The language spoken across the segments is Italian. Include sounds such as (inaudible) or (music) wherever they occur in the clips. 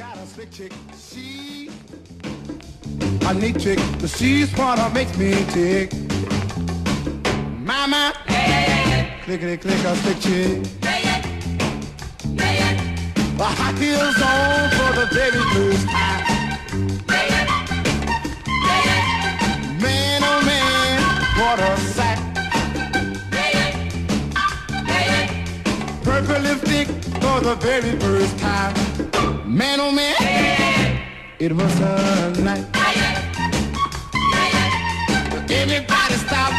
got a slick chick. She a neat chick. The she's what makes me tick. Mama, clickety click a slick chick. The high heels on for the baby blues. Lipstick for the very first time. Man, oh man, it was a night. Everybody stop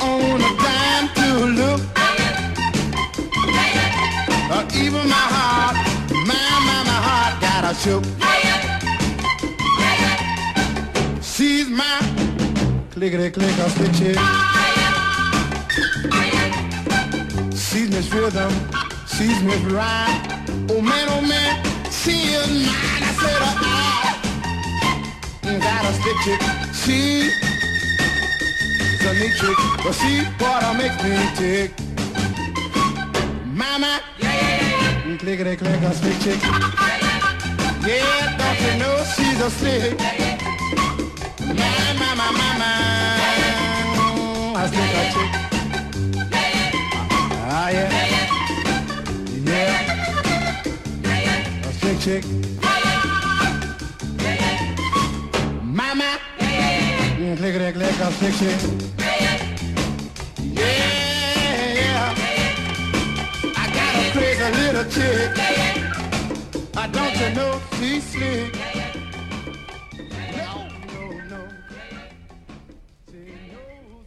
on a dime to look. Even my heart, my, my, my heart got a shook. She's my clickety click a stick chick. She's Miss Rhythm, she's Miss Rhyme. Oh man, oh man, she is mine. I said, uh, uh. Mm, I got a stick chick. She a neat trick, but she what I makes me tick. Mama, yeah, yeah, yeah. Mm, clickety click a stick chick. Yeah, don't you know she's a stick? My, my, my, my, my, a stick a chick. Chick. Mama, clickety click a stick chick. Yeah, I got a crazy little chick. I don't you know she's slick.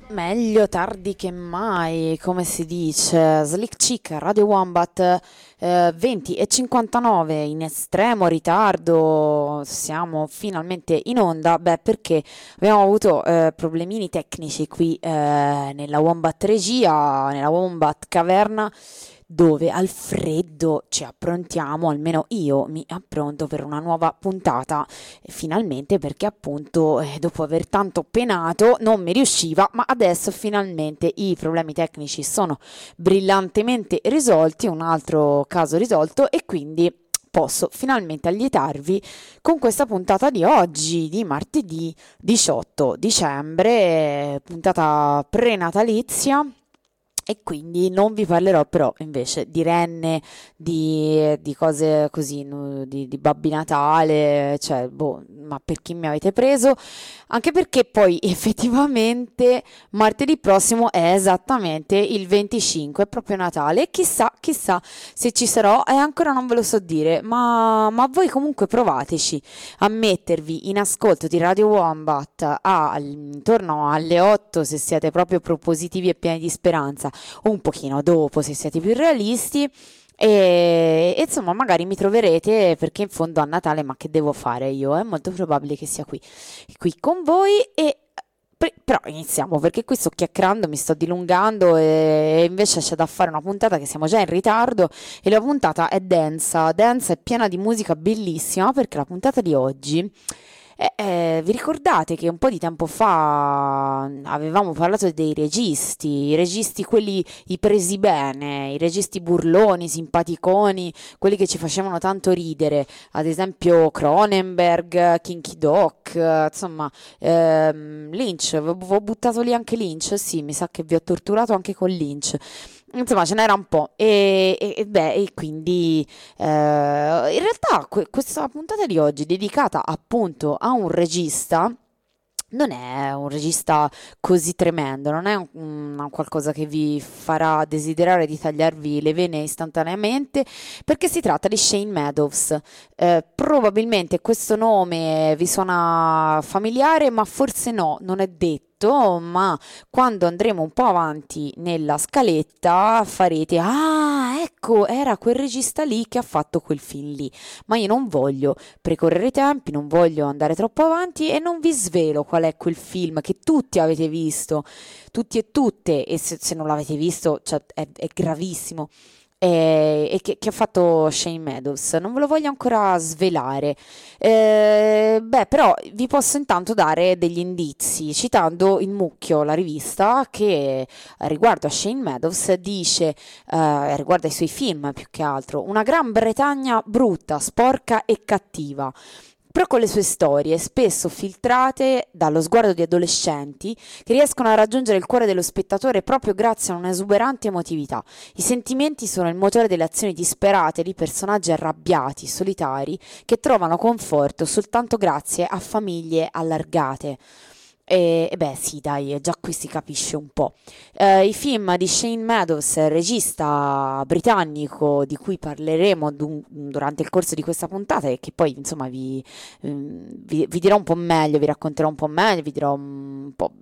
Meglio tardi che mai, come si dice. Slick Chick, Radio Wombat eh, 20 e 59 in estremo ritardo. Siamo finalmente in onda. Beh, perché abbiamo avuto eh, problemini tecnici qui eh, nella Wombat Regia, nella Wombat Caverna dove al freddo ci approntiamo, almeno io mi appronto per una nuova puntata, finalmente perché appunto eh, dopo aver tanto penato non mi riusciva, ma adesso finalmente i problemi tecnici sono brillantemente risolti, un altro caso risolto e quindi posso finalmente allietarvi con questa puntata di oggi, di martedì 18 dicembre, puntata prenatalizia e quindi non vi parlerò però invece di renne, di, di cose così, di, di, Babbi Natale, cioè, boh, ma per chi mi avete preso? Anche perché poi (laughs) effettivamente martedì prossimo è esattamente il 25, è proprio Natale. E chissà, chissà se ci sarò. E ancora non ve lo so dire, ma, ma voi comunque provateci a mettervi in ascolto di Radio Wombat a, intorno alle 8 se siete proprio propositivi e pieni di speranza un pochino dopo se siete più realisti. E, e, insomma, magari mi troverete perché in fondo a Natale, ma che devo fare io? È molto probabile che sia qui, qui con voi. E però iniziamo perché qui sto chiacchierando, mi sto dilungando e invece c'è da fare una puntata che siamo già in ritardo e la puntata è densa, densa e piena di musica bellissima perché la puntata di oggi eh, eh, vi ricordate che un po' di tempo fa avevamo parlato dei registi, i registi quelli i presi bene, i registi burloni, simpaticoni, quelli che ci facevano tanto ridere, ad esempio Cronenberg, Kinky Doc, insomma ehm, Lynch, ho buttato lì anche Lynch, sì, mi sa che vi ho torturato anche con Lynch insomma ce n'era un po' e, e, e beh e quindi eh, in realtà que- questa puntata di oggi dedicata appunto a un regista non è un regista così tremendo, non è un, un, qualcosa che vi farà desiderare di tagliarvi le vene istantaneamente, perché si tratta di Shane Meadows. Eh, probabilmente questo nome vi suona familiare, ma forse no, non è detto ma quando andremo un po' avanti nella scaletta farete ah ecco era quel regista lì che ha fatto quel film lì. Ma io non voglio precorrere i tempi non voglio andare troppo avanti e non vi svelo qual è quel film che tutti avete visto. Tutti e tutte e se, se non l'avete visto cioè, è, è gravissimo e, e che, che, ha fatto Shane Meadows. Non ve lo voglio ancora svelare. Eh, beh, però vi posso intanto dare degli indizi, citando il Mucchio, la rivista, che riguardo a Shane Meadows dice, eh, riguardo ai suoi film più che altro, una Gran Bretagna brutta, sporca e cattiva però con le sue storie, spesso filtrate dallo sguardo di adolescenti che riescono a raggiungere il cuore dello spettatore proprio grazie a un'esuberante emotività. I sentimenti sono il motore delle azioni disperate di personaggi arrabbiati, solitari, che trovano conforto soltanto grazie a famiglie allargate. E, e, beh, sì, dai, già qui si capisce un po'. Eh, I film di Shane Meadows, regista britannico di cui parleremo du- durante il corso di questa puntata e che poi insomma vi, mm, vi, vi, dirò un po' meglio, vi racconterò un po' meglio, vi dirò un po'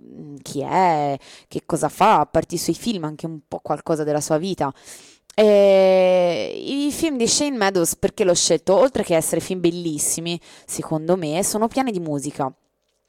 chi è, che cosa fa, a parte i suoi film, anche un po' qualcosa della sua vita. E I film di Shane Meadows, perché l'ho scelto? Oltre che essere film bellissimi, secondo me, sono pieni di musica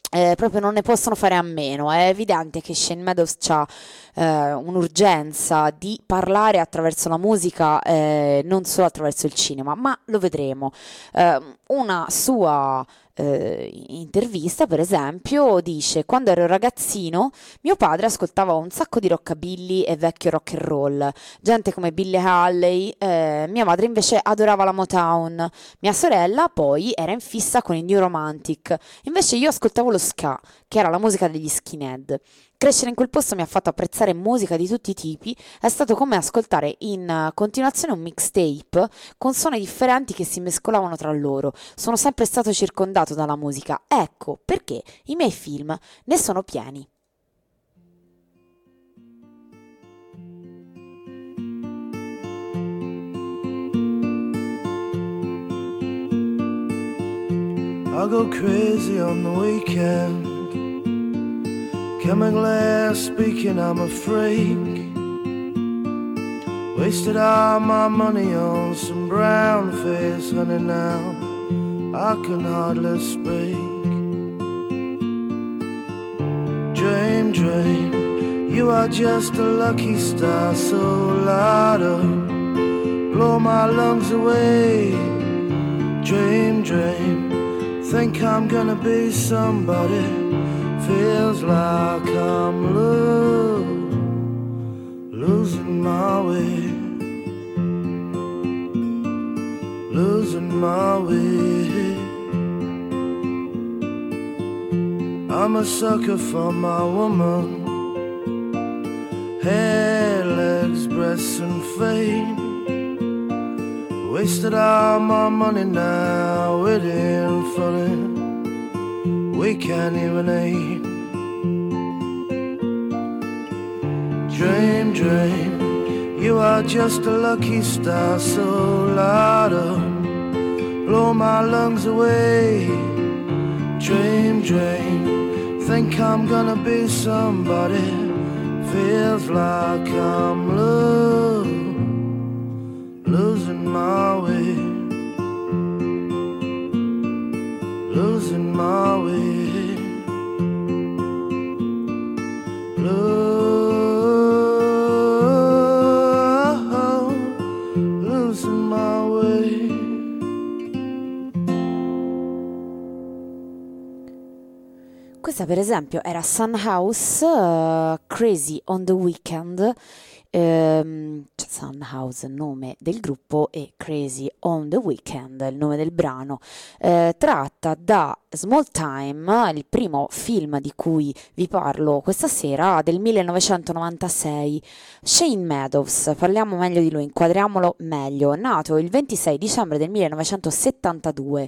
eh, proprio non ne possono fare a meno. È evidente che Shane Meadows ha eh, un'urgenza di parlare attraverso la musica, eh, non solo attraverso il cinema, ma lo vedremo. Eh, una sua eh, intervista, per esempio, dice: Quando ero ragazzino, mio padre ascoltava un sacco di rockabilly e vecchio rock and roll, gente come Billie Halley. Eh, mia madre invece adorava la Motown. Mia sorella poi era in fissa con il New Romantic. Invece io ascoltavo lo ska, che era la musica degli skinhead. Crescere in quel posto mi ha fatto apprezzare musica di tutti i tipi, è stato come ascoltare in continuazione un mixtape con suoni differenti che si mescolavano tra loro. Sono sempre stato circondato dalla musica, ecco perché i miei film ne sono pieni. I go crazy on the weekend glass speaking, I'm a freak. Wasted all my money on some brown face, honey. Now I can hardly speak. Dream, dream, you are just a lucky star, so loud blow my lungs away. Dream, dream, think I'm gonna be somebody feels like I'm lo- losing my way, losing my way. I'm a sucker for my woman, hair, legs, breasts, and fame. Wasted all my money now waiting for it we can't even eat. Dream, dream, you are just a lucky star, so loud up, blow my lungs away. Dream, dream, think I'm gonna be somebody, feels like I'm lo- Questa per esempio era Sun House, uh, Crazy on the Weekend, ehm, cioè Sun House nome del gruppo e Crazy on the Weekend il nome del brano, eh, tratta da Small Time, il primo film di cui vi parlo questa sera, del 1996. Shane Meadows, parliamo meglio di lui, inquadriamolo meglio, nato il 26 dicembre del 1972.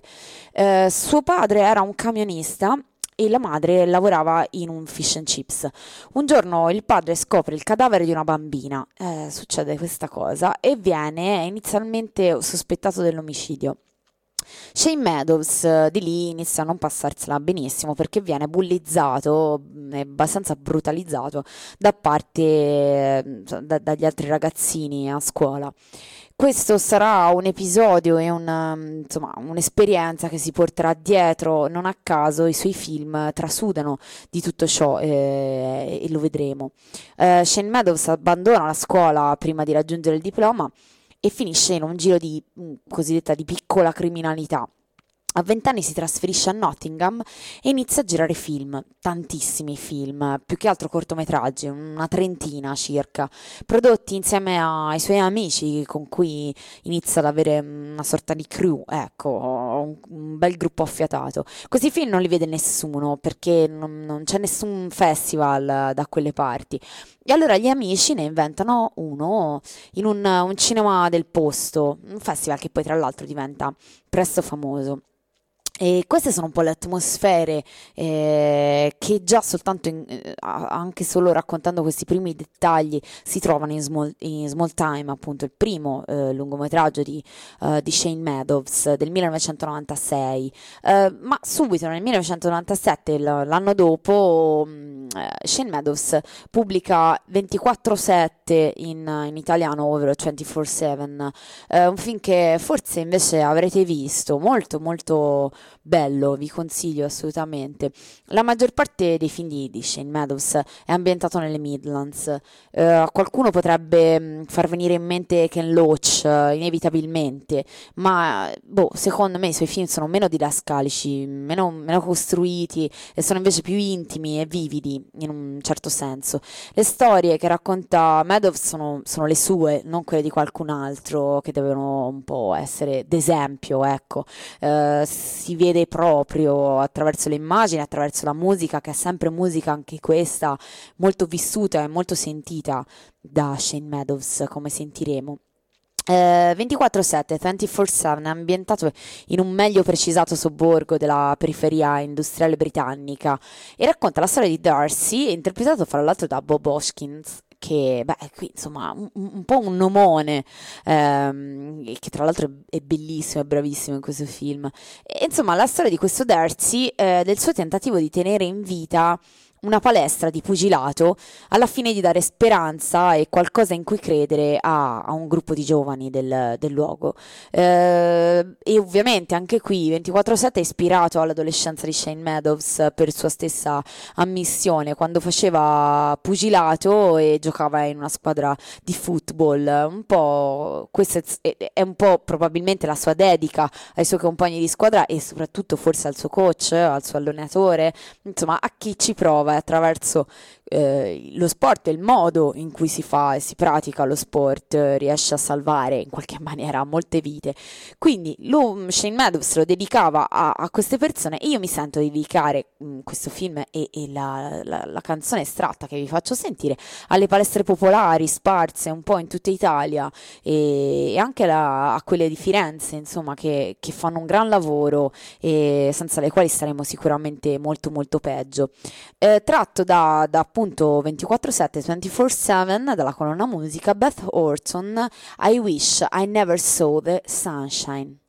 Eh, suo padre era un camionista e la madre lavorava in un fish and chips. Un giorno il padre scopre il cadavere di una bambina, eh, succede questa cosa, e viene inizialmente sospettato dell'omicidio. Shane Meadows eh, di lì inizia a non passarsela benissimo perché viene bullizzato e abbastanza brutalizzato da parte eh, da, dagli altri ragazzini a scuola questo sarà un episodio e una, insomma, un'esperienza che si porterà dietro, non a caso i suoi film trasudano di tutto ciò eh, e lo vedremo. Eh, Shane Meadows abbandona la scuola prima di raggiungere il diploma e finisce in un giro di mh, cosiddetta di piccola criminalità. A vent'anni si trasferisce a Nottingham e inizia a girare film, tantissimi film, più che altro cortometraggi, una trentina circa, prodotti insieme ai suoi amici con cui inizia ad avere una sorta di crew, ecco, un, bel gruppo affiatato. Questi film non li vede nessuno perché non c'è nessun festival da quelle parti. E allora gli amici ne inventano uno in un, un cinema del posto, un festival che poi tra l'altro diventa presto famoso. E queste sono un po' le atmosfere eh, che già soltanto, in, eh, anche solo raccontando questi primi dettagli, si trovano in Small, in small Time, appunto il primo eh, lungometraggio di, uh, di, Shane Meadows del 1996. Uh, ma subito nel 1997, l'anno dopo, um, Shane Meadows pubblica 24-7 in, in italiano, ovvero 24-7, uh, un film che forse invece avrete visto molto molto bello, vi consiglio assolutamente. La maggior parte dei film di, Shane Meadows è ambientato nelle Midlands. Uh, qualcuno potrebbe mm, far venire in mente Ken Loach, uh, inevitabilmente, ma boh, secondo me i suoi film sono meno didascalici, meno, meno costruiti e sono invece più intimi e vividi in un certo senso. Le storie che racconta Meadows sono, sono le sue, non quelle di qualcun altro che devono un po' essere d'esempio, ecco. Uh, si vede proprio attraverso le immagini, attraverso la musica, che è sempre musica anche questa, molto vissuta e molto sentita da Shane Meadows, come sentiremo. Eh, 24-7, 24-7 è ambientato in un meglio precisato sobborgo della periferia industriale britannica e racconta la storia di Darcy, interpretato fra l'altro da Bob Hoskins, che, beh, qui insomma, un, un po' un nomone, ehm, che tra l'altro è, bellissimo, è bravissimo in questo film. E, insomma, la storia di questo Darcy, eh, del suo tentativo di tenere in vita una palestra di pugilato alla fine di dare speranza e qualcosa in cui credere a, a un gruppo di giovani del, del luogo. Eh, e ovviamente anche qui 24-7 è ispirato all'adolescenza di Shane Meadows per sua stessa ammissione quando faceva pugilato e giocava in una squadra di football. Un po' questa è, è un po' probabilmente la sua dedica ai suoi compagni di squadra e soprattutto forse al suo coach, al suo allenatore, insomma a chi ci prova prova attraverso eh, lo sport e il modo in cui si fa e si pratica lo sport eh, riesce a salvare in qualche (laughs) maniera molte vite. Quindi lui, Shane Meadows lo dedicava a, a, queste persone e io mi sento di dedicare mh, mm, questo film e, e la, la, la, canzone estratta che vi faccio sentire alle palestre popolari sparse un po' in tutta Italia e, e anche la, a quelle di Firenze, insomma, che, che fanno un gran lavoro e senza le quali staremo sicuramente molto molto peggio. Eh, tratto da, da 24-7, 24-7 dalla colonna musica Beth Orton, I Wish I Never Saw the Sunshine.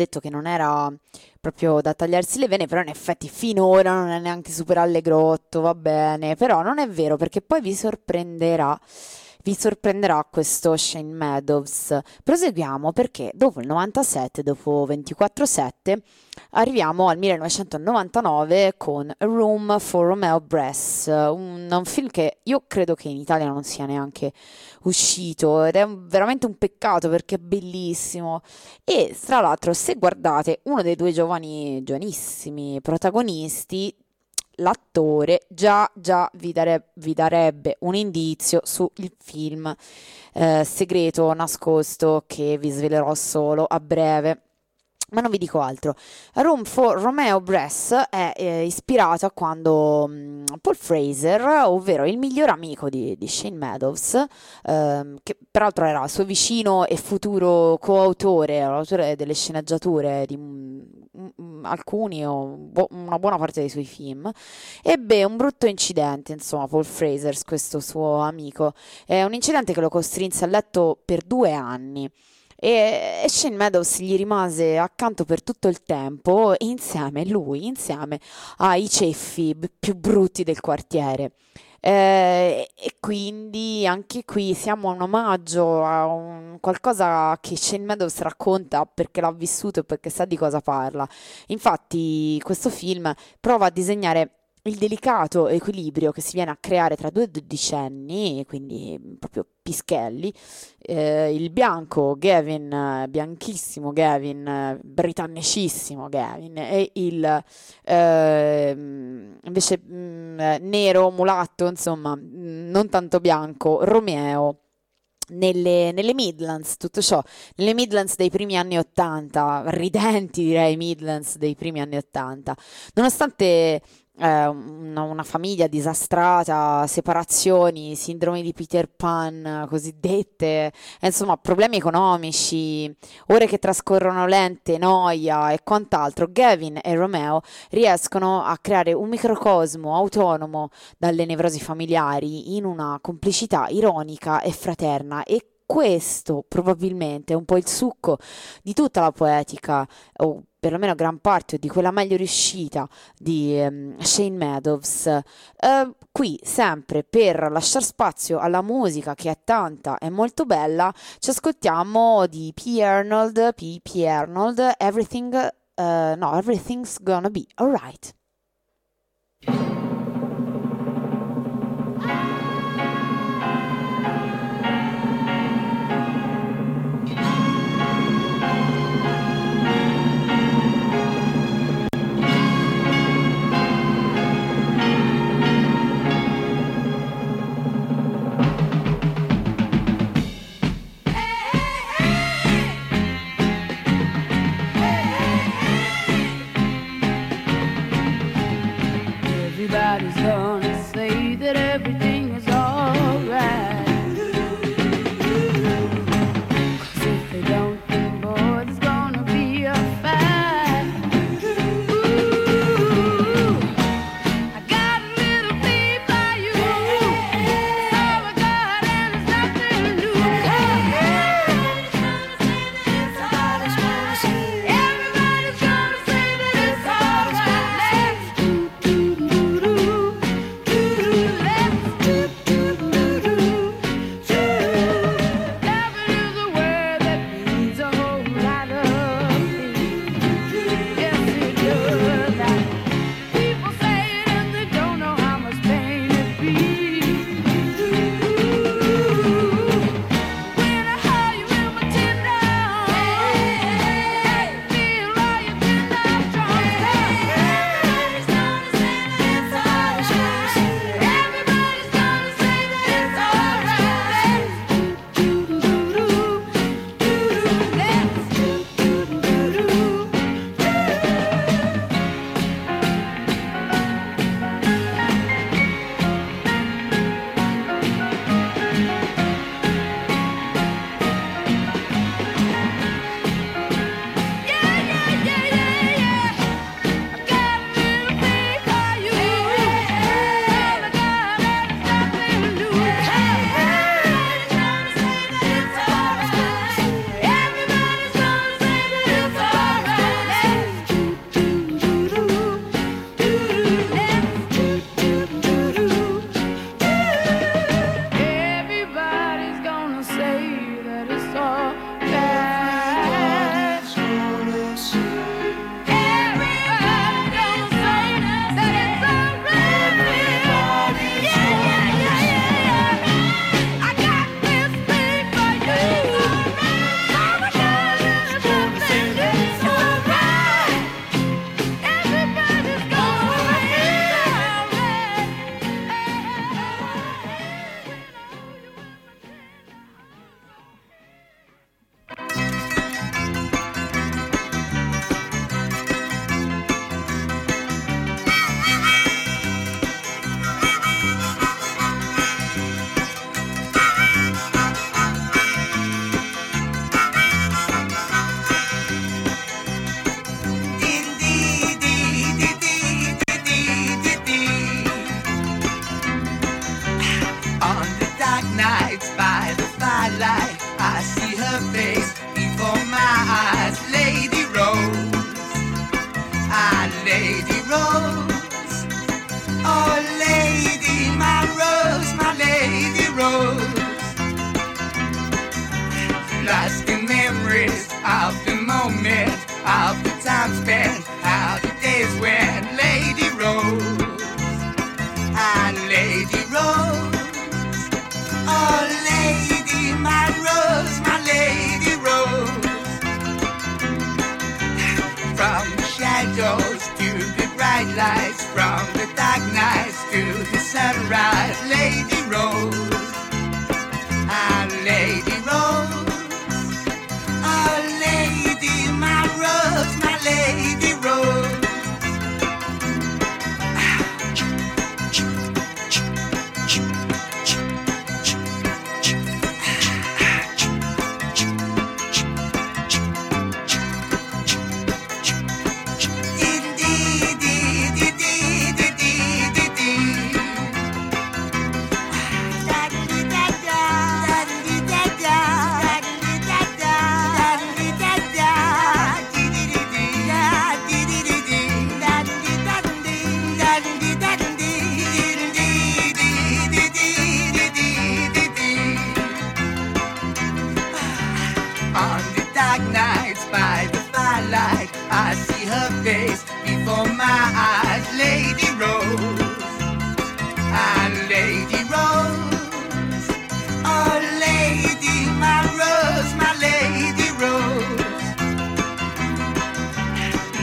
Detto che non era proprio da tagliarsi le vene, però in effetti finora non è neanche super allegrotto, va bene, però non è vero perché poi vi sorprenderà, vi sorprenderà questo Shane Meadows. Proseguiamo perché dopo il 97, dopo 24-7, arriviamo al 1999 con A Room for Romeo Bress, un, un film che io credo che in Italia non sia neanche uscito ed è un- veramente un peccato perché è bellissimo. E tra l'altro, se guardate uno dei due giovani, giovanissimi protagonisti, l'attore già, già vi, dare- vi darebbe un indizio sul film eh, segreto nascosto che vi svelerò solo a breve. Ma non vi dico altro. Room for Romeo Bress è eh, ispirato a quando mm, Paul Fraser, ovvero il miglior amico di, di Shane Meadows, ehm, che peraltro era suo vicino e futuro coautore, l'autore delle sceneggiature di mm, mm, alcuni o bu- una buona parte dei suoi film, ebbe un brutto incidente, insomma, Paul Fraser, questo suo amico. È un incidente che lo costrinse a letto per due anni. E e Shane Meadows gli rimase accanto per tutto il tempo, insieme, lui, insieme ai ceffi più brutti del quartiere. Eh, e quindi anche qui siamo a un omaggio a un qualcosa che Shane Meadows racconta perché l'ha vissuto e perché sa di cosa parla. Infatti, questo film prova a disegnare il delicato equilibrio che si viene a creare tra due dodicenni, quindi proprio pischelli, eh, il bianco Gavin, eh, bianchissimo Gavin, eh, britannicissimo Gavin, e il ehm, invece mm, eh, nero, mulatto, insomma, mm, non tanto bianco, Romeo. Nelle, nelle Midlands, tutto ciò, nelle Midlands dei primi anni 80, ridenti direi Midlands dei primi anni 80, nonostante eh, una, una, famiglia disastrata, separazioni, sindrome di Peter Pan cosiddette, eh, insomma problemi economici, ore che trascorrono lente, noia e quant'altro, Gavin e Romeo riescono a creare un microcosmo autonomo dalle nevrosi familiari in una complicità ironica e fraterna. E questo probabilmente è un po' il succo di tutta la poetica, o perlomeno gran parte di quella meglio riuscita di um, Shane Meadows. Uh, qui sempre per lasciare spazio alla musica che è tanta e molto bella, ci ascoltiamo di P. Arnold, P. P. Arnold, Everything, uh, no, Everything's Gonna Be Alright.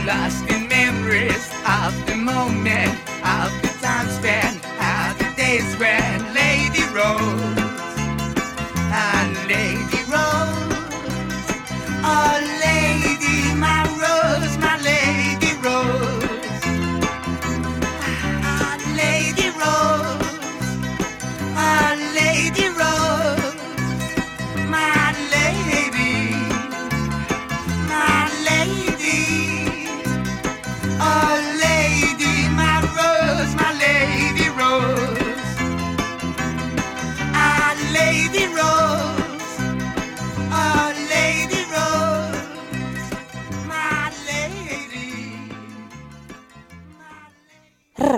Lost in memories of the moment,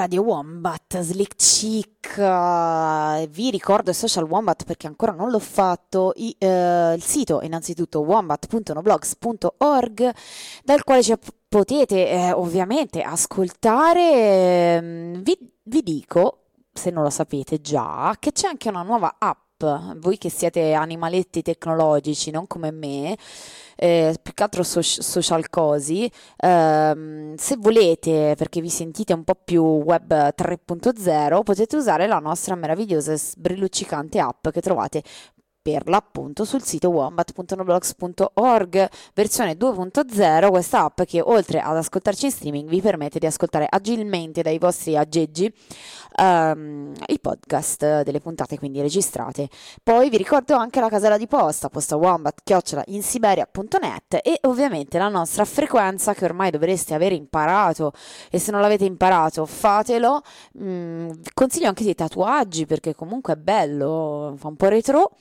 Radio Wombat, Slick Chick, eh, vi ricordo i social Wombat perché ancora non l'ho fatto, i- eh, il sito innanzitutto wombat.noblogs.org dal quale ci potete eh, ovviamente ascoltare, ehm, vi, vi dico, se non lo sapete già, che c'è anche una nuova app, voi che siete animaletti tecnologici, non come me, eh, più che altro soc- social cosi, Ehm, se volete, perché vi sentite un po' più web 3.0, potete usare la nostra meravigliosa e sbrilluccicante app che trovate per l'appunto sul sito wombat.noblogs.org versione 2.0 questa app che oltre ad ascoltarci in streaming vi permette di ascoltare agilmente dai vostri aggeggi ehm, i podcast delle puntate quindi registrate. Poi vi ricordo anche la casella di posta posta wombat chiocciola in siberia.net e ovviamente la nostra frequenza che ormai dovreste aver imparato e se non l'avete imparato fatelo. Mm, consiglio anche dei tatuaggi perché comunque è bello fa un po' retro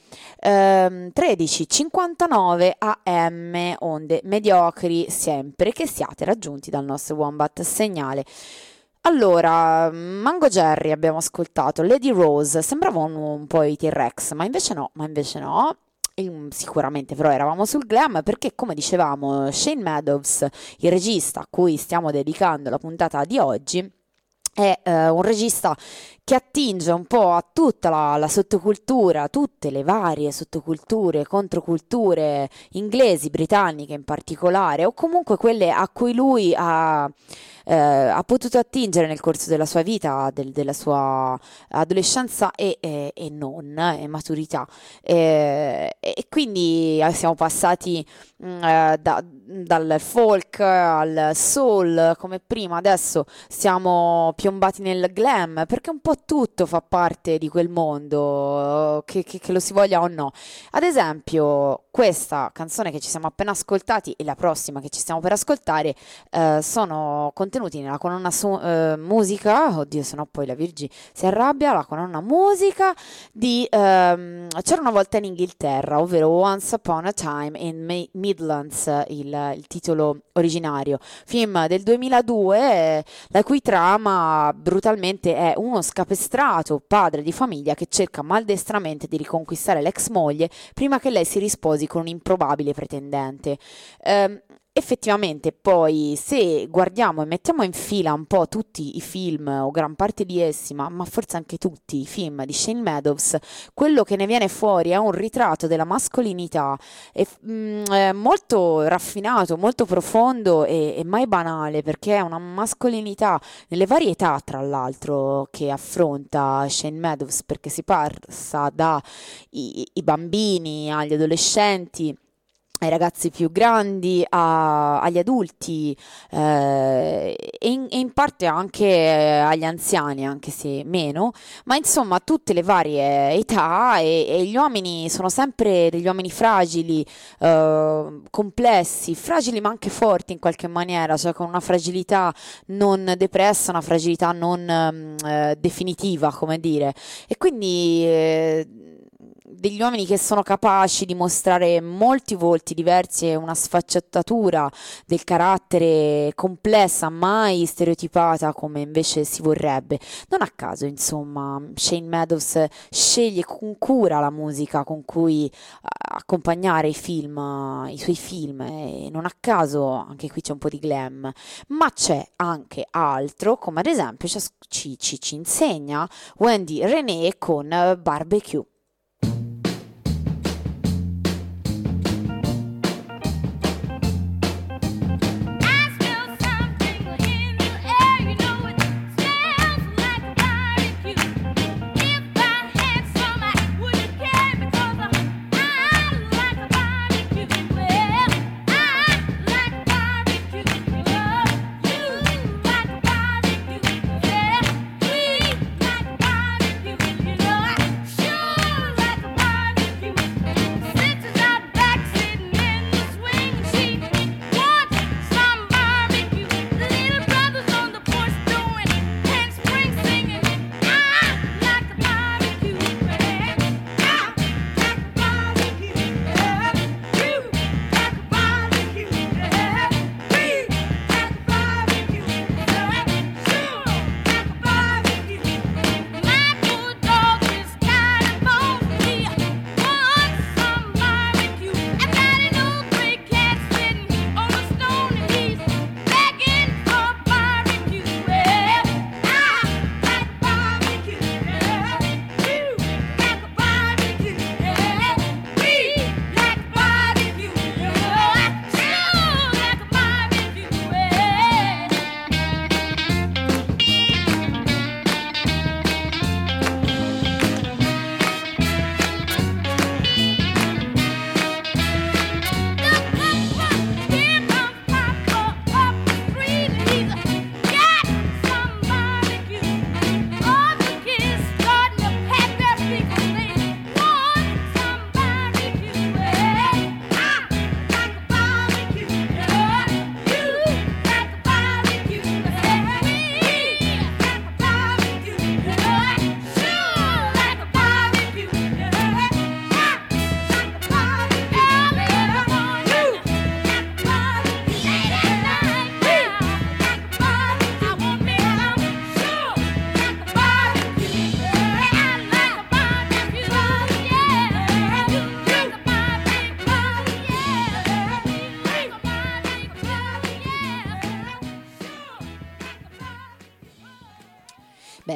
Ehm, 13 59 AM onde mediocri sempre che siate raggiunti dal nostro Wombat segnale. Allora, Mango Jerry abbiamo ascoltato, Lady Rose, sembrava un, un po' i T-Rex, ma invece no, ma invece no. E, Sicuramente però eravamo sul glam perché come dicevamo Shane Meadows, il regista a cui stiamo dedicando la puntata di oggi, è eh, un regista che attinge un po' a tutta la, la sottocultura, tutte le varie sottoculture, controculture inglesi, britanniche in particolare, o comunque quelle a cui lui ha, eh, ha potuto attingere nel corso della sua vita, del- della sua adolescenza e, e- e non, e maturità. Eh, e quindi eh, siamo passati mm, eh, da- dal folk al soul come prima, adesso siamo piombati nel glam, perché un po' tutto fa parte di quel mondo, che, che- che lo si voglia o no. Ad esempio, questa canzone che ci siamo appena ascoltati e la prossima che ci stiamo per ascoltare eh, sono contenuti nella colonna su- eh, musica, oddio, se no poi la Virgi si arrabbia, la colonna musica di ehm, C'era una volta in Inghilterra, ovvero Once Upon a Time in Mi- Midlands, il, il titolo originario. Film del 2002, eh, la cui trama brutalmente è uno scapestrato padre di famiglia che cerca maldestramente di riconquistare l'ex moglie prima che lei si risposi con un improbabile pretendente. Ehm, Effettivamente, poi se guardiamo e mettiamo in fila un po' tutti i film o gran parte di essi, ma, ma forse anche tutti i film di Shane Meadows, quello che ne viene fuori è un ritratto della mascolinità è, mm, è molto raffinato, molto profondo e, e mai banale, perché è una mascolinità nelle varie età, tra l'altro, che affronta Shane Meadows, perché si passa dai bambini agli adolescenti ai ragazzi più grandi, a- agli adulti eh, e, in, e in parte anche eh, agli anziani, anche se meno, ma insomma tutte le varie età e, e gli uomini sono sempre degli uomini fragili, eh, complessi, fragili ma anche forti in qualche maniera, cioè con una fragilità non depressa, una fragilità non ehm, eh, definitiva, come dire. E quindi... eh, degli uomini che sono capaci di mostrare molti volti diversi e una sfaccettatura del carattere complessa, mai stereotipata come invece si vorrebbe. Non a caso, insomma, Shane Meadows sceglie con cura la musica con cui accompagnare i film, i suoi film e non a caso anche qui c'è un po' di glam, ma c'è anche altro, come ad esempio ci, ci, ci insegna Wendy René con Barbecue.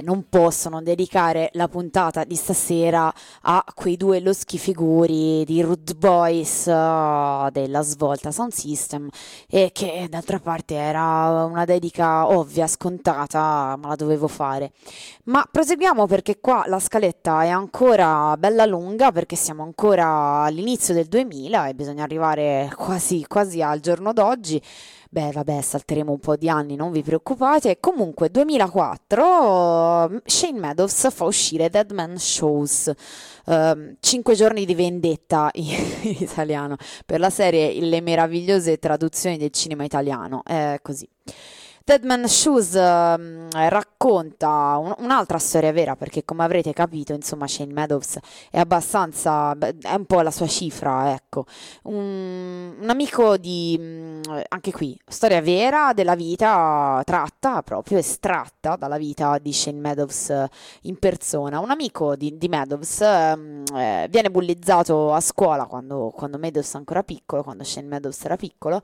Non posso non dedicare la puntata di stasera a quei due loschi figuri di Rude Boys uh, della Svolta Sound System e che d'altra parte era una dedica ovvia, scontata, ma la dovevo fare. Ma proseguiamo perché qua la scaletta è ancora bella lunga perché siamo ancora all'inizio del 2000 e bisogna arrivare quasi, quasi al giorno d'oggi. Beh, vabbè, salteremo un po' di anni, non vi preoccupate. Comunque, 2004, Shane Meadows fa uscire Dead Man Shows, uh, 5 giorni di vendetta in, (laughs) in, italiano, per la serie Le meravigliose traduzioni del cinema italiano. È così. Deadman Shoes uh, racconta un, un'altra storia vera perché come avrete capito insomma Shane Meadows è abbastanza è un po' la sua cifra ecco. Un, un amico di mm, anche qui storia vera della vita tratta proprio estratta dalla vita di Shane Meadows in persona. Un amico di, di Meadows um, eh, viene bullizzato a scuola quando, quando Meadows è ancora piccolo quando Shane Meadows era piccolo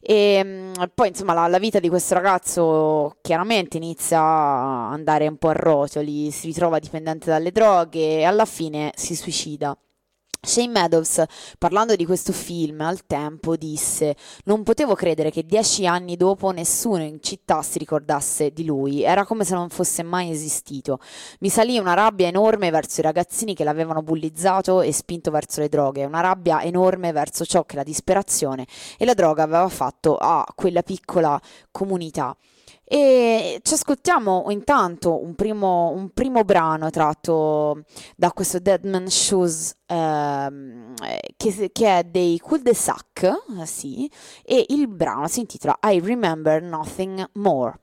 e um, poi insomma la, la vita di questo ragazzo ragazzo chiaramente inizia a andare un po' a rotoli, si ritrova dipendente dalle droghe e alla fine si suicida. Shane Meadows, parlando di questo film al tempo, disse: Non potevo credere che dieci anni dopo nessuno in città si ricordasse di lui, era come se non fosse mai esistito. Mi salì una rabbia enorme verso i ragazzini che l'avevano bullizzato e spinto verso le droghe, una rabbia enorme verso ciò che la disperazione e la droga aveva fatto a quella piccola comunità. E ci ascoltiamo intanto un primo, un primo brano tratto da questo Deadman Shoes ehm, che, che, è dei Cul de Sac, eh, sì, e il brano si intitola I Remember Nothing More.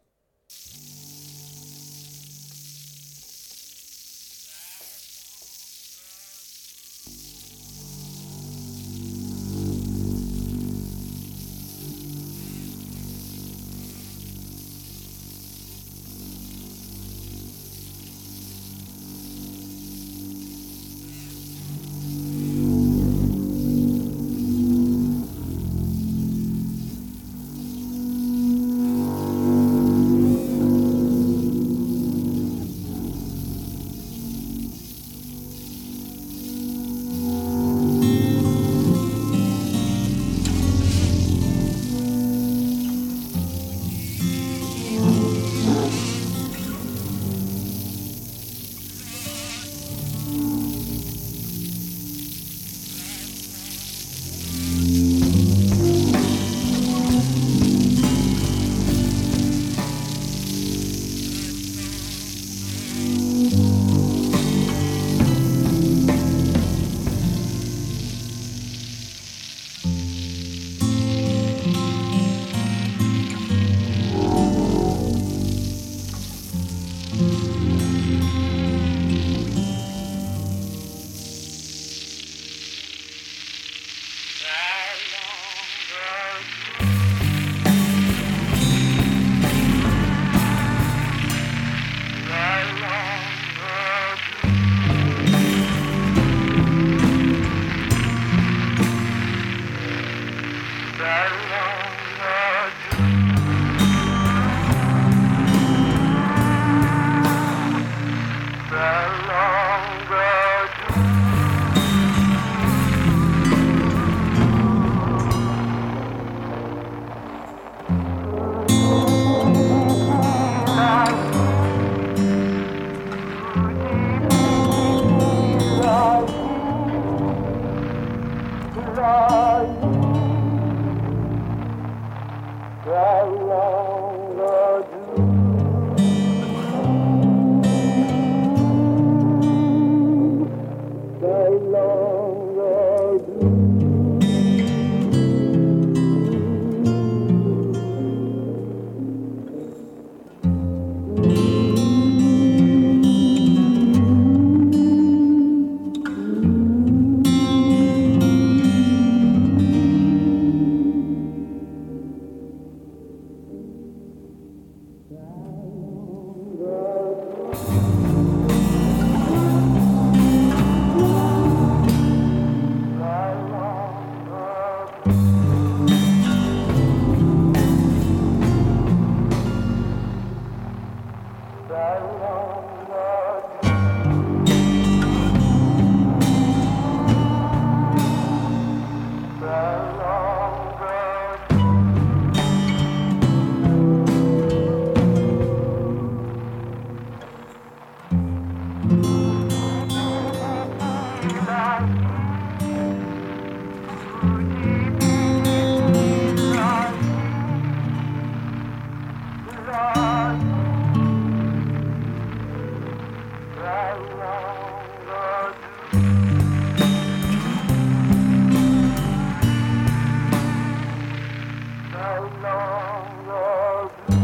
no longer blue.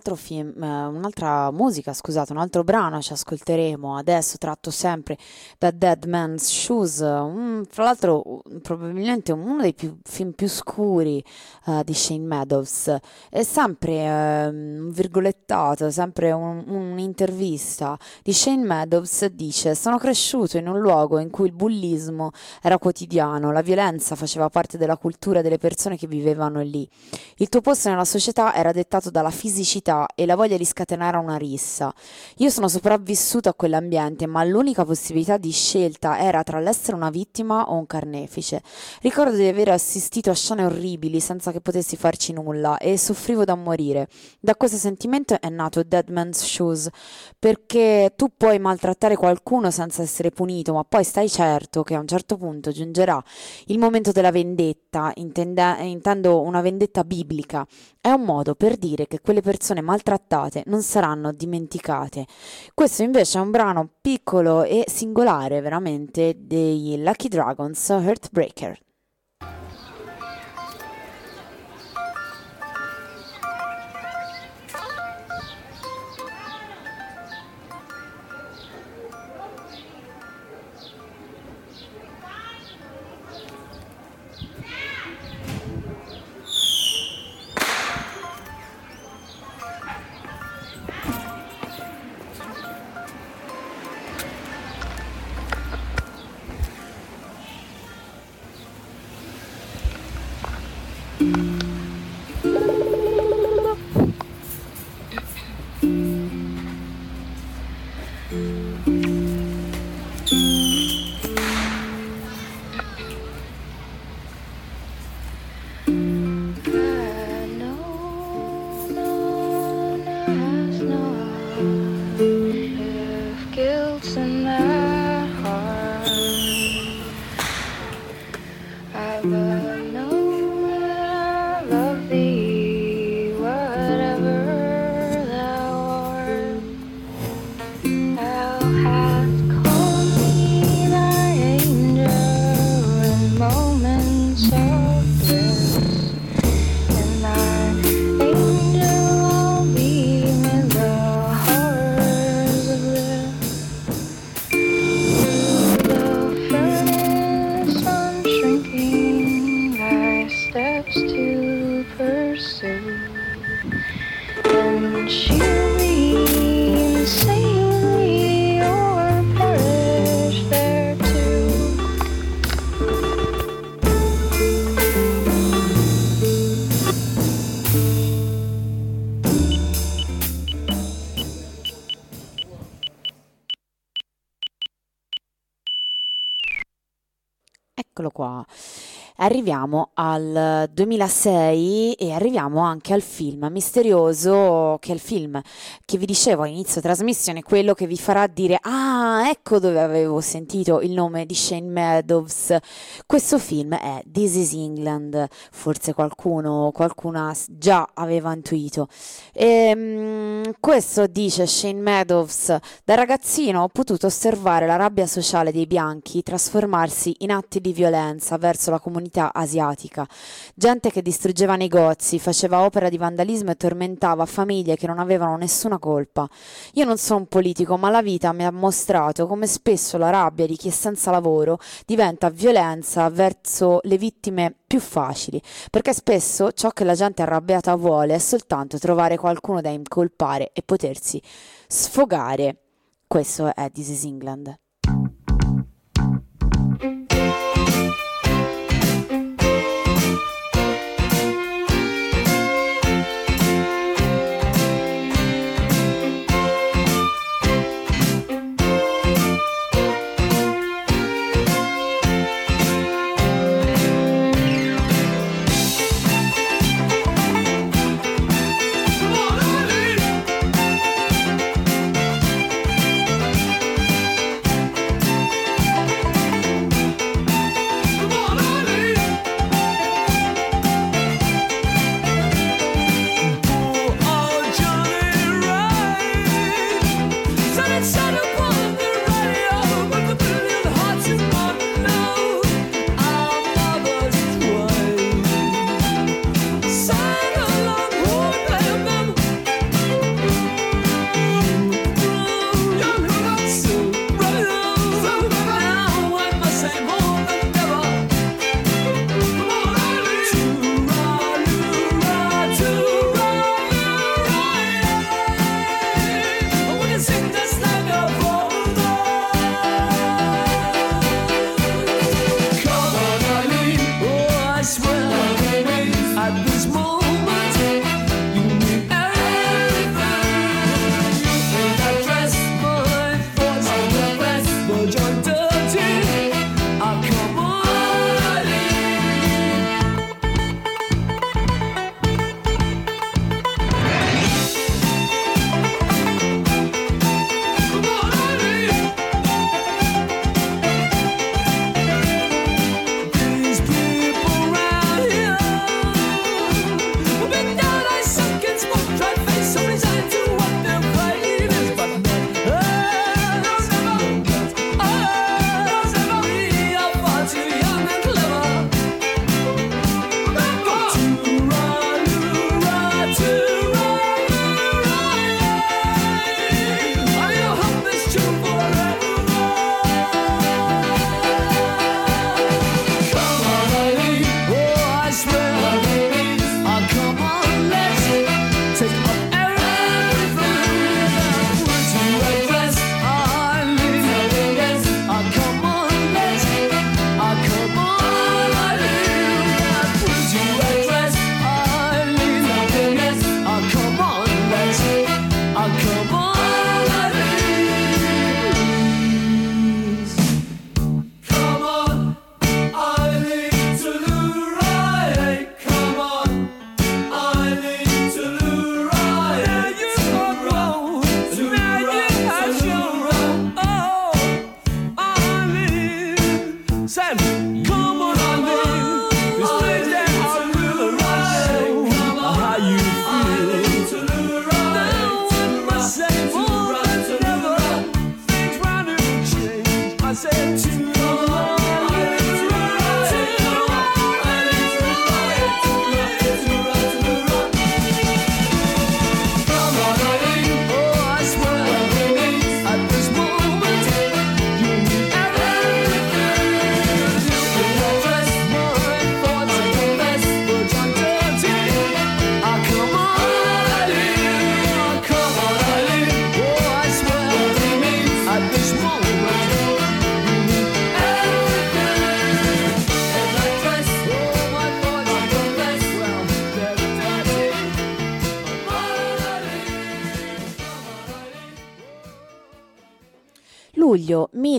Altro, film, eh, un'altra musica, scusate, un altro brano ci ascolteremo adesso, tratto sempre da Dead Man's Shoes, un- fra l'altro probabilmente uno dei più- film più scuri eh, di Shane Meadows. È sempre ehm, un virgolettato, sempre un- un'intervista di Shane Meadows dice: Sono cresciuto in un luogo in cui il bullismo era quotidiano, la violenza faceva parte della cultura delle persone che vivevano lì. Il tuo posto nella società era dettato dalla fisicità e la voglia di scatenare una rissa. Io sono sopravvissuto a quell'ambiente, ma l'unica possibilità di scelta era tra l'essere una vittima o un carnefice. Ricordo di aver assistito a scene orribili senza che potessi farci nulla e soffrivo da morire. Da questo sentimento è nato Dead Man's Shoes, perché tu puoi maltrattare qualcuno senza essere punito, ma poi stai certo che a un certo punto giungerà il momento della vendetta, intende- intendo una vendetta biblica. È un modo per dire che quelle persone maltrattate non saranno dimenticate. Questo invece è un brano piccolo e singolare veramente dei Lucky Dragons Heartbreaker. Arriviamo al 2006 e arriviamo anche al film misterioso, che è il film che vi dicevo all'inizio trasmissione, quello che vi farà dire ah, ecco dove avevo sentito il nome di Shane Meadows. Questo film è This is England, forse qualcuno, qualcuna già aveva intuito. E, um, questo dice Shane Meadows, da ragazzino ho potuto osservare la rabbia sociale dei bianchi trasformarsi in atti di violenza verso la comunità asiatica. Gente che distruggeva negozi, faceva opera di vandalismo e tormentava famiglie che non avevano nessuna colpa. Io non sono un politico, ma la vita mi ha mostrato come spesso la rabbia di chi è senza lavoro diventa violenza verso le vittime più facili, perché spesso ciò che la gente arrabbiata vuole è soltanto trovare qualcuno da incolpare e potersi sfogare. Questo è This is England.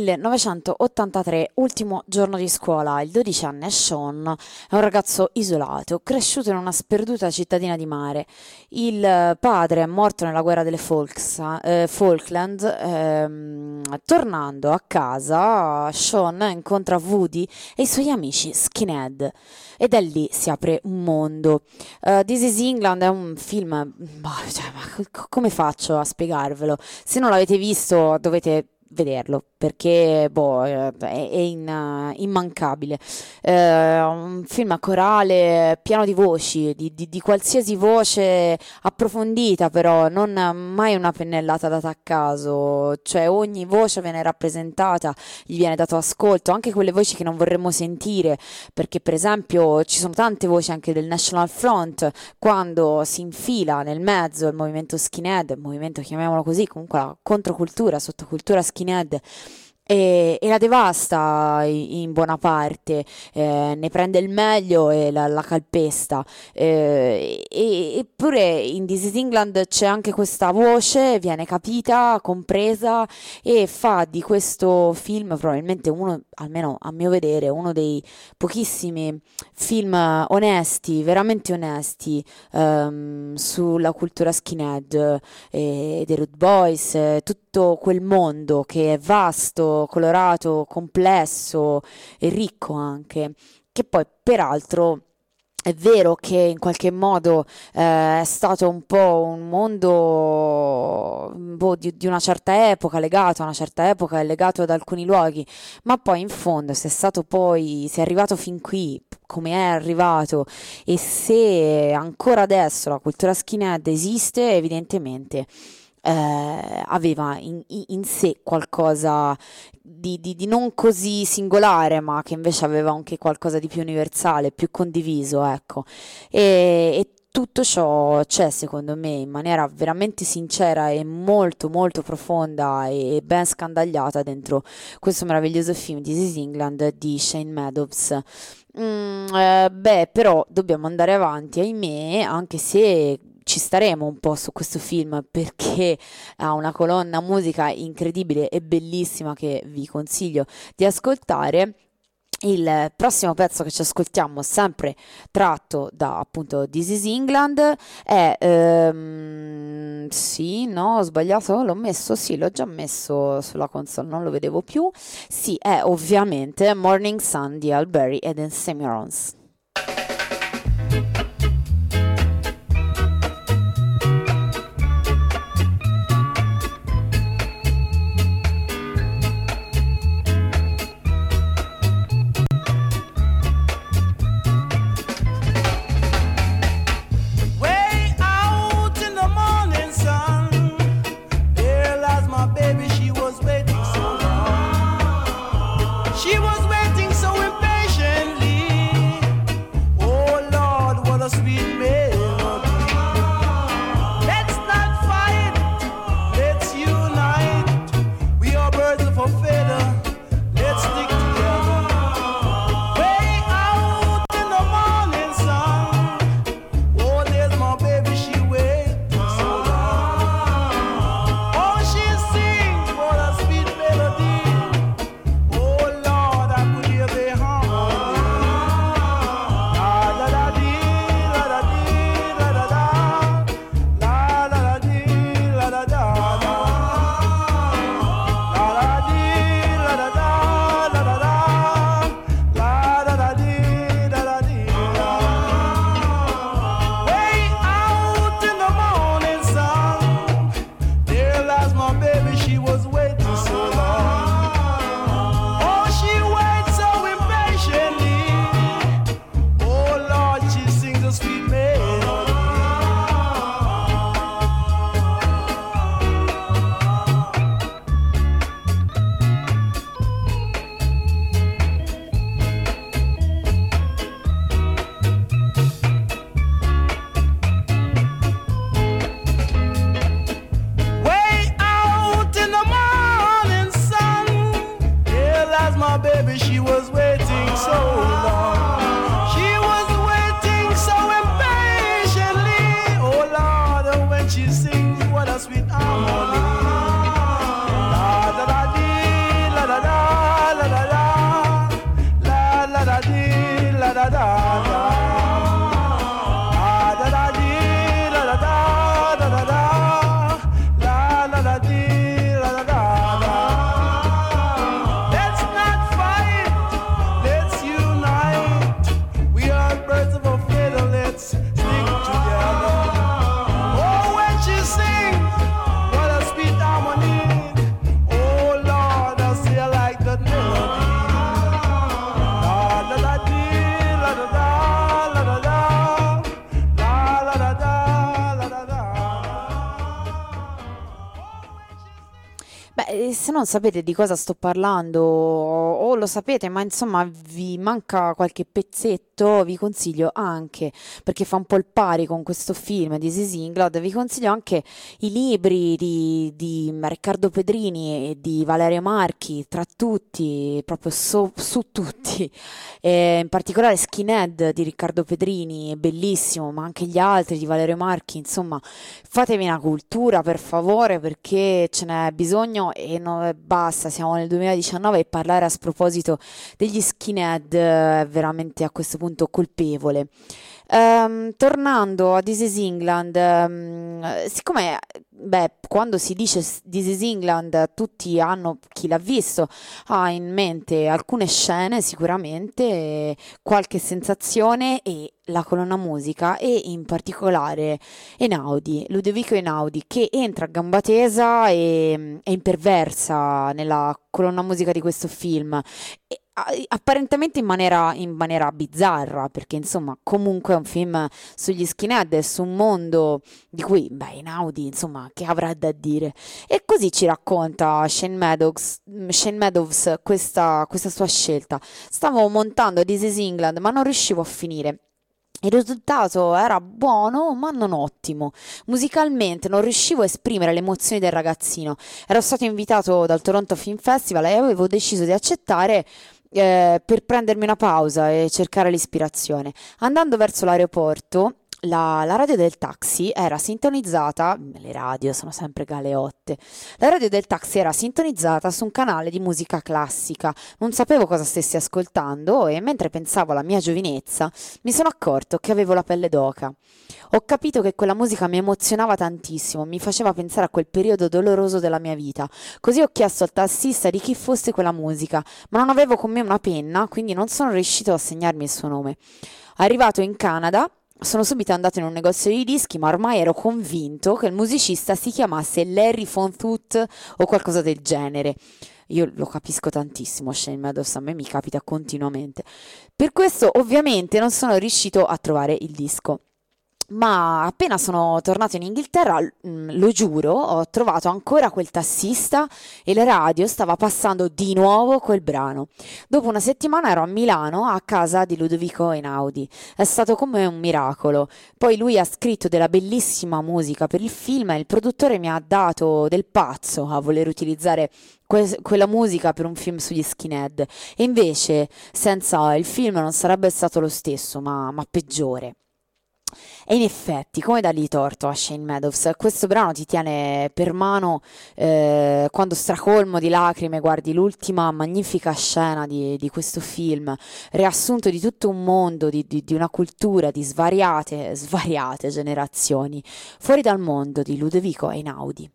1983, ultimo giorno di scuola, il dodicenne Sean è un ragazzo isolato, cresciuto in una sperduta cittadina di mare. Il padre è morto nella guerra delle Falks- eh, Falkland. ehm, tornando a casa, Sean incontra Woody e i suoi amici skinhead e da lì si apre un mondo. Uh, This is England è un film, boh, cioè, ma co- come faccio a spiegarvelo? Se non l'avete visto dovete vederlo perché boh, è, è in- eh, immancabile. Eh, un film corale pieno di voci, di, di- di qualsiasi voce approfondita, però non mai una pennellata data a caso, cioè ogni voce viene rappresentata, gli viene dato ascolto, anche quelle voci che non vorremmo sentire, perché per esempio ci sono tante voci anche del National Front quando si infila nel mezzo il movimento skinhead, il movimento chiamiamolo così, comunque la controcultura, sottocultura skinhead e, e la devasta in buona parte, eh, ne prende il meglio e la, la calpesta. Eh, e- eppure in This is England c'è anche questa voce, viene capita, compresa e fa di questo film probabilmente uno, almeno a mio vedere, uno dei pochissimi film onesti, veramente onesti ehm, sulla cultura skinhead e dei Root Boys, eh, tutto quel mondo che è vasto, colorato, complesso e ricco anche, che poi peraltro è vero che in qualche modo eh, è stato un po' un mondo boh, di, di una certa epoca, legato a una certa epoca e legato ad alcuni luoghi, ma poi in fondo se è stato poi, se è arrivato fin qui, come è arrivato e se ancora adesso la cultura skinhead esiste, evidentemente eh, aveva in, in sé qualcosa di, di- di non così singolare, ma che invece aveva anche qualcosa di più universale, più condiviso, ecco. E, e tutto ciò c'è, secondo me, in maniera veramente sincera e molto, molto profonda e ben scandagliata dentro questo meraviglioso film This is England di Shane Meadows. Mm, eh, beh, però dobbiamo andare avanti, ahimè, anche se ci staremo un po' su questo film perché ha una colonna musica incredibile e bellissima che vi consiglio di ascoltare. Il prossimo pezzo che ci ascoltiamo, sempre tratto da appunto This is England, è ehm, sì, no, ho sbagliato, l'ho messo, sì, l'ho già messo sulla console, non lo vedevo più. Sì, è ovviamente Morning Sun di Alberry ed Ensemirons. E se non sapete di cosa sto parlando o, lo sapete, ma insomma vi manca qualche pezzetto, vi consiglio anche, perché fa un po' il pari con questo film di This is England, vi consiglio anche i libri di, di Riccardo Pedrini e di Valerio Marchi, tra tutti, proprio so- su tutti, e in particolare Skinhead di Riccardo Pedrini, è bellissimo, ma anche gli altri di Valerio Marchi, insomma, fatevi una cultura per favore perché ce n'è bisogno e non è basta, siamo nel 2019 e parlare a sproposito degli skinhead è veramente a questo punto colpevole. Ehm, tornando a This is England, ehm, siccome beh, quando si dice This is England, tutti hanno, chi l'ha visto, ha in mente alcune scene sicuramente, qualche sensazione e la colonna musica e in particolare Einaudi, Ludovico Einaudi che entra a gamba tesa e, e imperversa nella colonna musica di questo film. E, apparentemente in maniera, in maniera bizzarra, perché insomma comunque è un film sugli skinhead su un mondo di cui, beh, Einaudi, insomma, che avrà da dire? E così ci racconta Shane Meadows, Shane Meadows questa, questa sua scelta. Stavo montando This is England, ma non riuscivo a finire. Il risultato era buono, ma non ottimo. Musicalmente non riuscivo a esprimere le emozioni del ragazzino. Ero stato invitato dal Toronto Film Festival e avevo deciso di accettare eh, per prendermi una pausa e cercare l'ispirazione. Andando verso l'aeroporto, la, la radio del taxi era sintonizzata, le radio sono sempre galeotte, la radio del taxi era sintonizzata su un canale di musica classica. Non sapevo cosa stessi ascoltando e mentre pensavo alla mia giovinezza mi sono accorto che avevo la pelle d'oca. Ho capito che quella musica mi emozionava tantissimo, mi faceva pensare a quel periodo doloroso della mia vita. Così ho chiesto al tassista di chi fosse quella musica, ma non avevo con me una penna, quindi non sono riuscito a segnarmi il suo nome. Arrivato in Canada, sono subito andato in un negozio di dischi, ma ormai ero convinto che il musicista si chiamasse Larry Fonthut o qualcosa del genere. Io lo capisco tantissimo, Shane Meadows, a me mi capita continuamente. Per questo, ovviamente, non sono riuscito a trovare il disco. Ma appena sono tornato in Inghilterra, mm, lo giuro, ho trovato ancora quel tassista e la radio stava passando di nuovo quel brano. Dopo una settimana ero a Milano a casa di Ludovico Einaudi. È stato come un miracolo. Poi lui ha scritto della bellissima musica per il film e il produttore mi ha dato del pazzo a voler utilizzare que- quella musica per un film sugli skinhead. E invece, senza il film non sarebbe stato lo stesso, ma, ma peggiore. E in effetti, come dargli torto a Shane Meadows, questo brano ti tiene per mano eh, quando stracolmo di lacrime guardi l'ultima magnifica scena di, di questo film, riassunto di tutto un mondo, di, di- di una cultura, di svariate, svariate generazioni, fuori dal mondo di Ludovico Einaudi.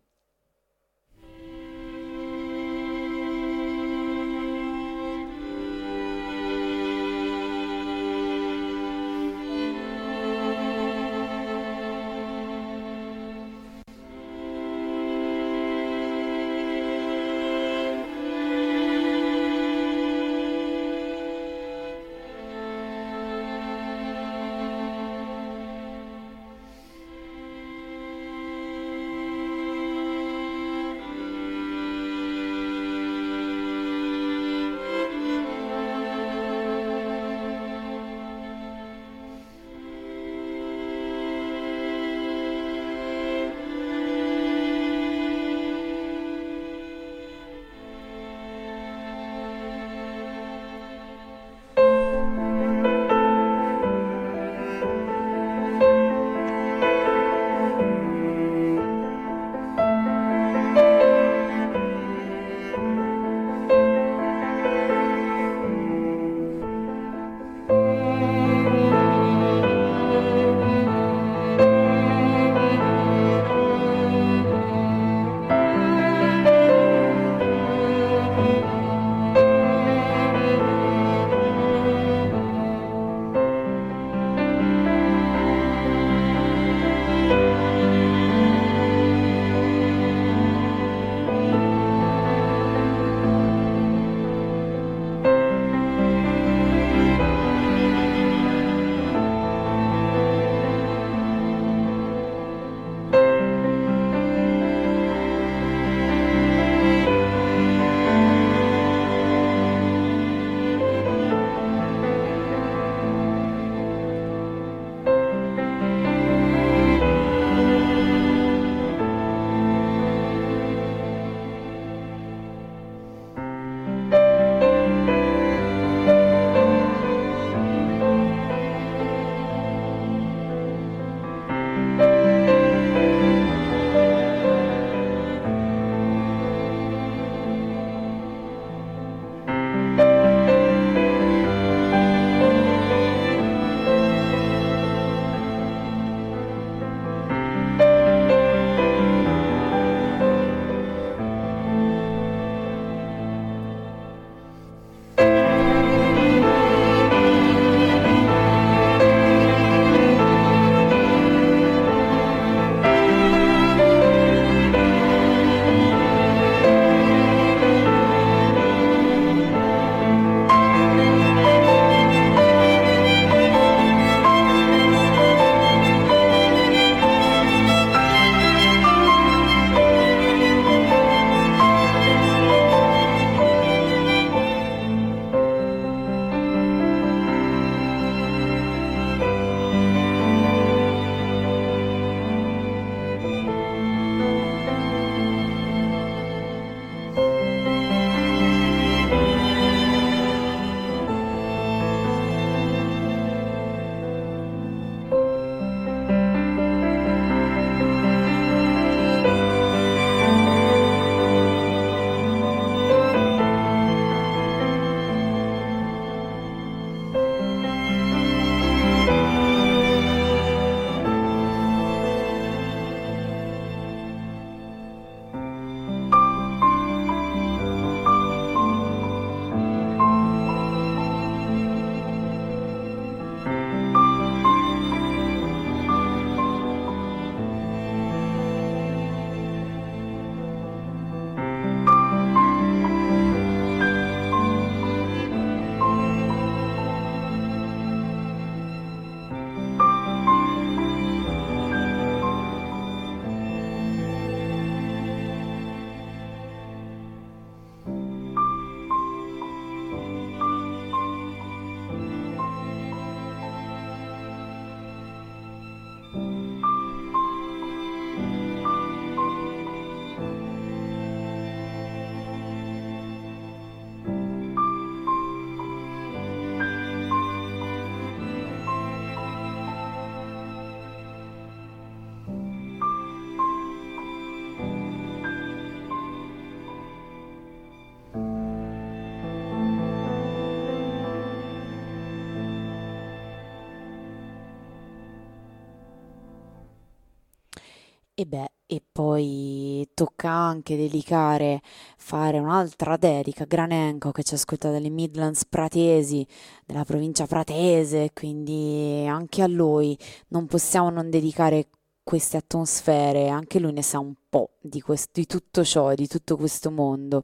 E poi tocca anche dedicare, fare un'altra dedica a Granenco che ci ascolta dalle Midlands Pratesi, della provincia pratese, quindi anche a lui non possiamo non dedicare queste atmosfere, anche lui ne sa un po' di, quest- di tutto ciò, di tutto questo mondo.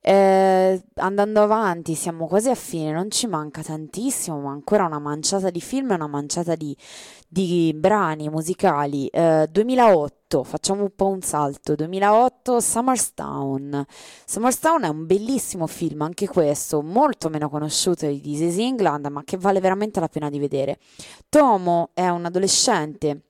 Eh, andando avanti, siamo quasi a fine, non ci manca tantissimo, ma ancora una manciata di film e una manciata di, di brani musicali. Eh, 2008, facciamo un po' un salto. 2008, Summerstown. Summerstown è un bellissimo film, anche questo, molto meno conosciuto di This is England, ma che vale veramente la pena di vedere. Tomo è un adolescente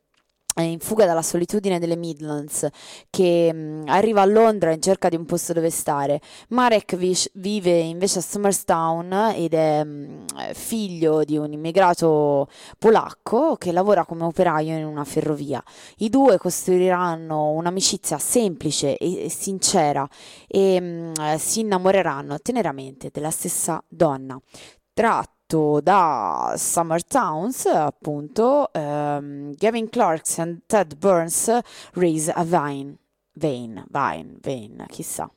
in fuga dalla solitudine delle Midlands, che mh, arriva a Londra in cerca di un posto dove stare. Marek vis- vive invece a Somerstown ed è mh, figlio di un immigrato polacco che lavora come operaio in una ferrovia. I due costruiranno un'amicizia semplice e, e sincera e mh, si innamoreranno teneramente della stessa donna. Tratto tratto da Summer Towns, appunto, um, Gavin Clarks e Ted Burns Raise a Vine, Vane, Vine, Vane, chissà.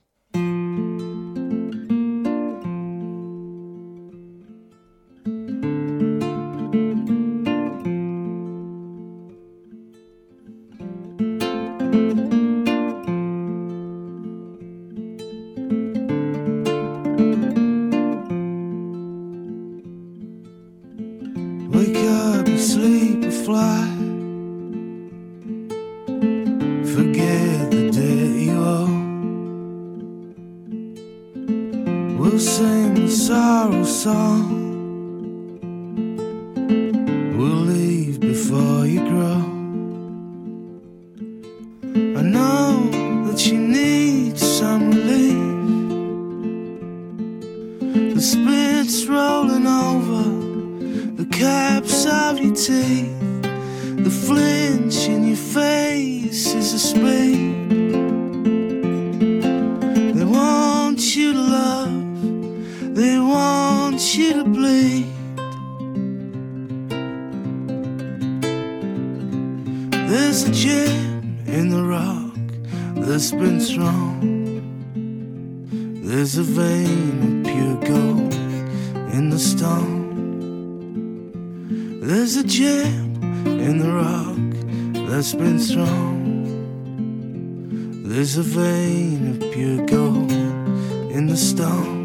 Some relief. The spit's rolling over the caps of your teeth, the flinch in your face is a spade. They want you to love, they want you to bleed. There's a gem in the rock that's been thrown. There's a vein of pure gold in the stone. There's a gem in the rock that's been thrown. There's a vein of pure gold in the stone.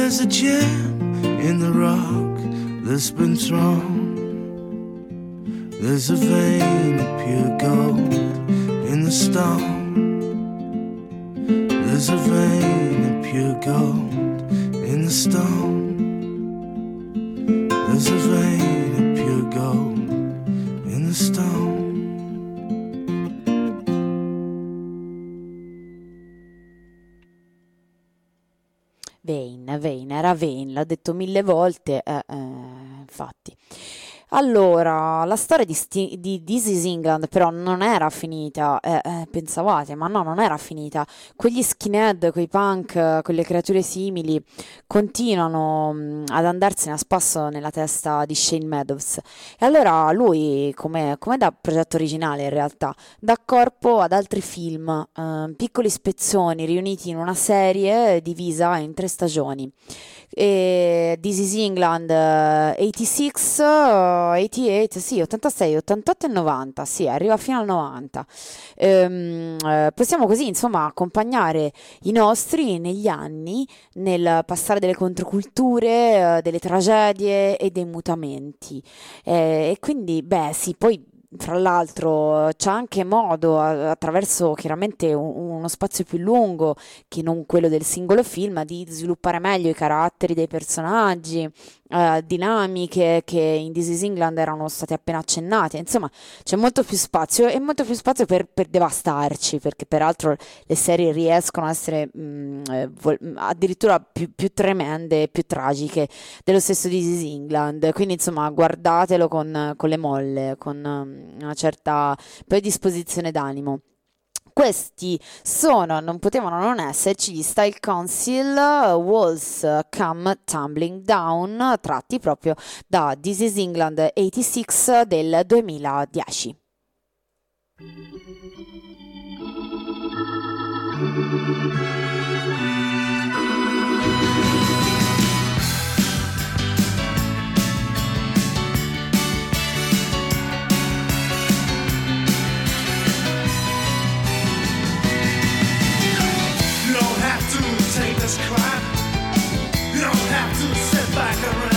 There's a gem in the rock that's been thrown. There's a vein of pure gold in the stone. There's a vein of pure gold in the stone. There's a vein Era Vane, l'ho detto mille volte, eh, eh, infatti. Allora, la storia di, sti- di This is England però non era finita, eh, eh, pensavate, ma no, non era finita. Quegli skinhead, quei punk, quelle creature simili continuano mh, ad andarsene a spasso nella testa di Shane Meadows. E allora lui, come, come da progetto originale in realtà, dà corpo ad altri film, eh, piccoli spezzoni riuniti in una serie divisa in tre stagioni. E This is England eh, 86, eh, 88, sì, 86, 88 e 90, sì, arriva fino al 90. Ehm, eh, possiamo così, insomma, accompagnare i nostri negli anni nel passare delle controculture, eh, delle tragedie e dei mutamenti. Eh, e quindi, beh, sì, poi fra l'altro c'è anche modo, attraverso chiaramente un- uno spazio più lungo che non quello del singolo film, di sviluppare meglio i caratteri dei personaggi, eh, dinamiche che in This is England erano state appena accennate. Insomma, c'è molto più spazio e molto più spazio per, per devastarci, perché peraltro le serie riescono a essere mm, eh, addirittura più, più tremende più tragiche dello stesso This is England. Quindi, insomma, guardatelo con, con le molle, con um, una certa predisposizione d'animo. Questi sono, non potevano non esserci, gli Style Council Walls Come Tumbling Down, tratti proprio da This is England 86 del 2010. This crap. You don't have to sit back and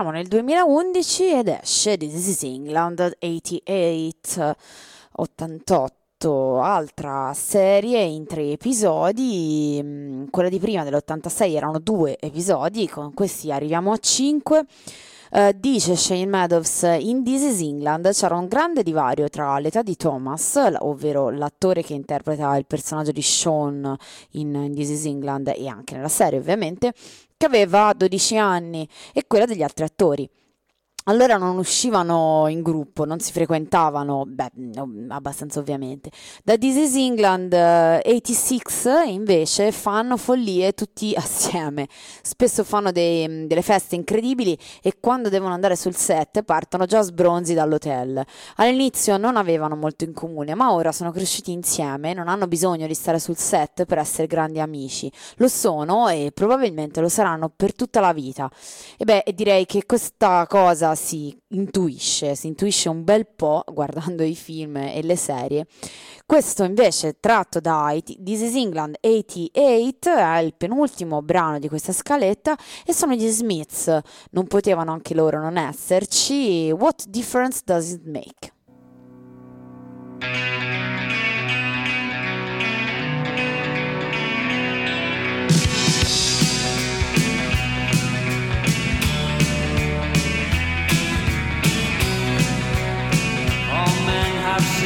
siamo nel 2011 ed esce This is England 88, 88, altra serie in tre episodi, mm, quella di prima dell'86 erano due episodi, con questi arriviamo a cinque. Eh, dice Shane Meadows, in This is England c'era un grande divario tra l'età di Thomas, ovvero l'attore che interpreta il personaggio di Sean in This is England e anche nella serie ovviamente, che aveva 12 anni, e quella degli altri attori. Allora non uscivano in gruppo, non si frequentavano, beh, abbastanza ovviamente. Da This is England eh, 86 invece fanno follie tutti (laughs) assieme. Spesso fanno dei- delle feste incredibili e quando devono andare sul set partono già sbronzi dall'hotel. All'inizio non avevano molto in comune, ma ora sono cresciuti insieme, non hanno bisogno di stare sul set per essere grandi amici. Lo sono e probabilmente lo saranno per tutta la vita. E beh, direi che questa cosa si intuisce, si intuisce un bel po' (laughs) guardando i film e le serie. Questo invece tratto da This is England 88 è il penultimo brano di questa scaletta e sono gli Smiths. Non potevano anche loro non esserci. What difference does it make?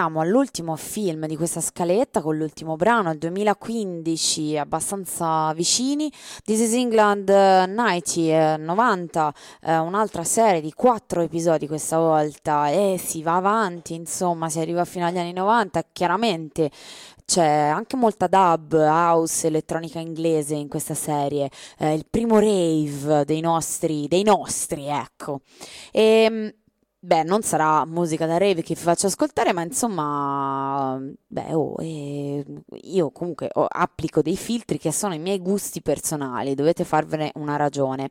arriviamo all'ultimo film di questa scaletta con l'ultimo brano, il 2015, abbastanza vicini. This is England eh, 90, eh, 90 eh, un'altra serie di quattro episodi questa volta e si va avanti, insomma, si arriva fino agli anni 90. Chiaramente c'è anche molta dub, house, elettronica inglese in questa serie, eh, il primo rave dei nostri, dei nostri, ecco. E, Beh, non sarà musica da rave che vi faccio ascoltare, ma insomma, beh, oh, eh, io comunque oh, applico dei filtri che sono i miei gusti personali, dovete farvene una ragione.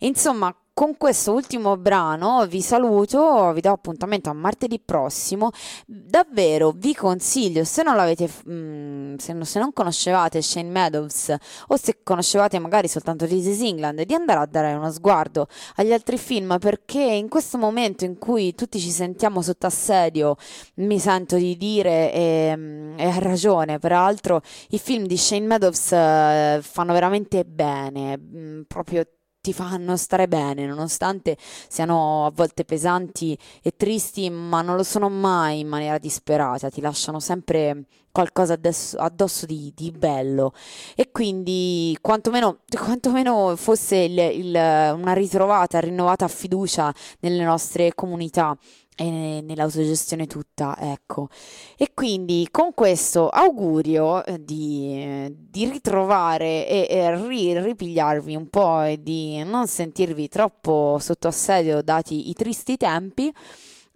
Insomma, con questo ultimo brano vi saluto, vi do appuntamento a martedì prossimo. Davvero vi consiglio, se non l'avete, mm, se, non, se non conoscevate Shane Meadows o se conoscevate magari soltanto This is England, di andare a dare uno sguardo agli altri film perché in questo momento in cui tutti ci sentiamo sotto assedio, mi sento di dire e, mm, e ha ragione, peraltro i film di Shane Meadows eh, fanno veramente bene, mm, proprio ti fanno stare bene, nonostante siano a volte pesanti e tristi, ma non lo sono mai in maniera disperata, ti lasciano sempre qualcosa addosso, addosso di, di bello. E quindi, quantomeno, quantomeno fosse il- il- una ritrovata, rinnovata fiducia nelle nostre comunità e nell'autogestione tutta, ecco. E quindi con questo augurio eh, di, di ritrovare e, e ri- ripigliarvi un po' e di non sentirvi troppo sotto assedio dati i tristi tempi,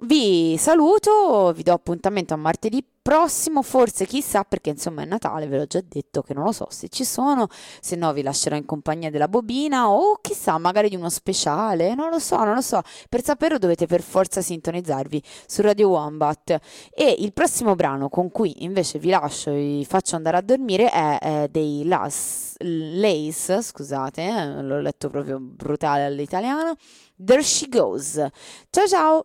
vi saluto, vi do appuntamento a martedì prossimo, forse chissà perché insomma è Natale, ve l'ho già detto che non lo so se ci sono, se no vi lascerò in compagnia della bobina o chissà magari di uno speciale, non lo so, non lo so. Per saperlo dovete per forza sintonizzarvi su Radio Wombat e il prossimo brano con cui invece vi lascio vi faccio andare a dormire è, eh, dei Las Lace, scusate, eh, l'ho letto proprio brutale all'italiano. There she goes. Ciao ciao!